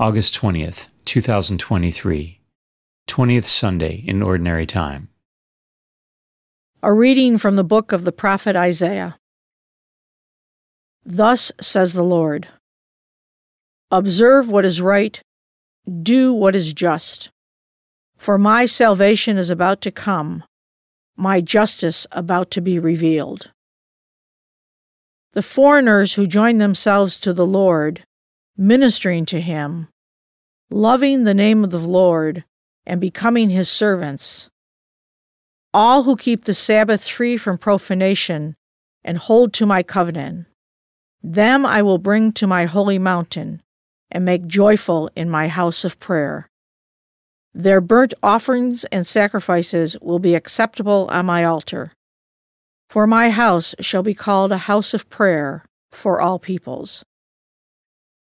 August 20th, 2023, 20th Sunday in Ordinary Time. A reading from the book of the prophet Isaiah. Thus says the Lord Observe what is right, do what is just. For my salvation is about to come, my justice about to be revealed. The foreigners who join themselves to the Lord, ministering to him, loving the name of the Lord, and becoming his servants. All who keep the Sabbath free from profanation and hold to my covenant, them I will bring to my holy mountain and make joyful in my house of prayer. Their burnt offerings and sacrifices will be acceptable on my altar. For my house shall be called a house of prayer for all peoples.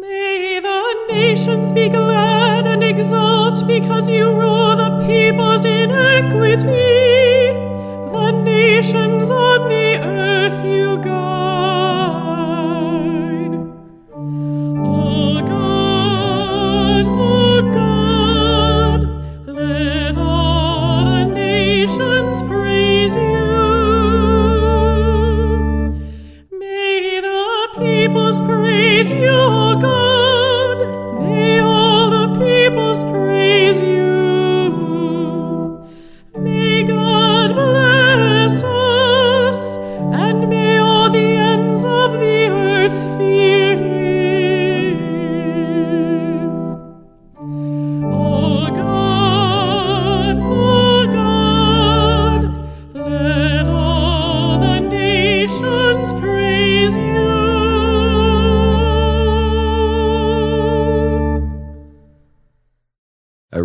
May the nations be glad and exult because you rule the peoples in equity. The nations on the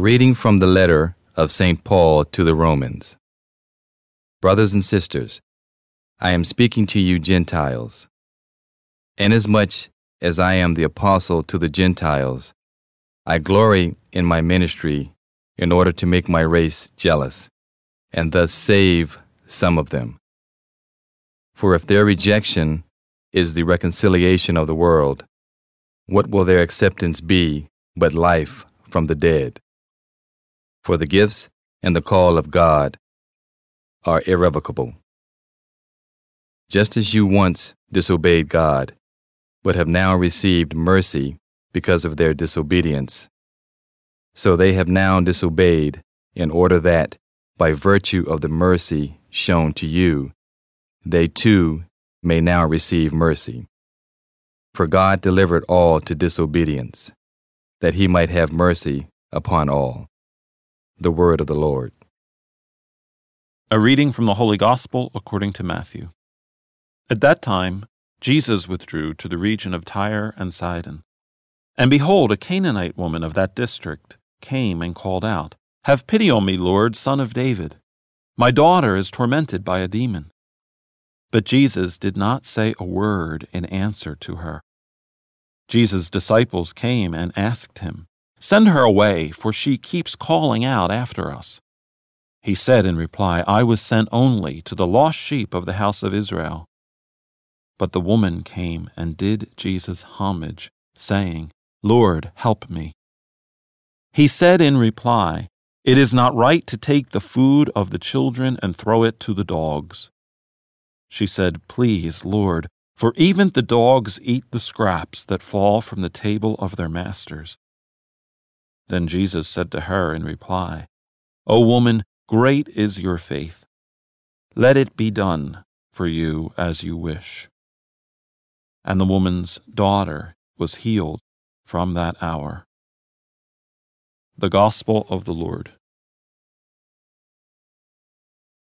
reading from the letter of St. Paul to the Romans. Brothers and sisters, I am speaking to you Gentiles. Inasmuch as I am the apostle to the Gentiles, I glory in my ministry in order to make my race jealous, and thus save some of them. For if their rejection is the reconciliation of the world, what will their acceptance be but life from the dead? For the gifts and the call of God are irrevocable. Just as you once disobeyed God, but have now received mercy because of their disobedience, so they have now disobeyed in order that, by virtue of the mercy shown to you, they too may now receive mercy. For God delivered all to disobedience, that he might have mercy upon all. The word of the Lord. A reading from the Holy Gospel according to Matthew. At that time, Jesus withdrew to the region of Tyre and Sidon. And behold, a Canaanite woman of that district came and called out, Have pity on me, Lord, son of David. My daughter is tormented by a demon. But Jesus did not say a word in answer to her. Jesus' disciples came and asked him, Send her away, for she keeps calling out after us. He said in reply, I was sent only to the lost sheep of the house of Israel. But the woman came and did Jesus homage saying, Lord, help me. He said in reply, It is not right to take the food of the children and throw it to the dogs. She said, Please, Lord, for even the dogs eat the scraps that fall from the table of their masters. Then Jesus said to her in reply, O woman, great is your faith. Let it be done for you as you wish. And the woman's daughter was healed from that hour. The Gospel of the Lord.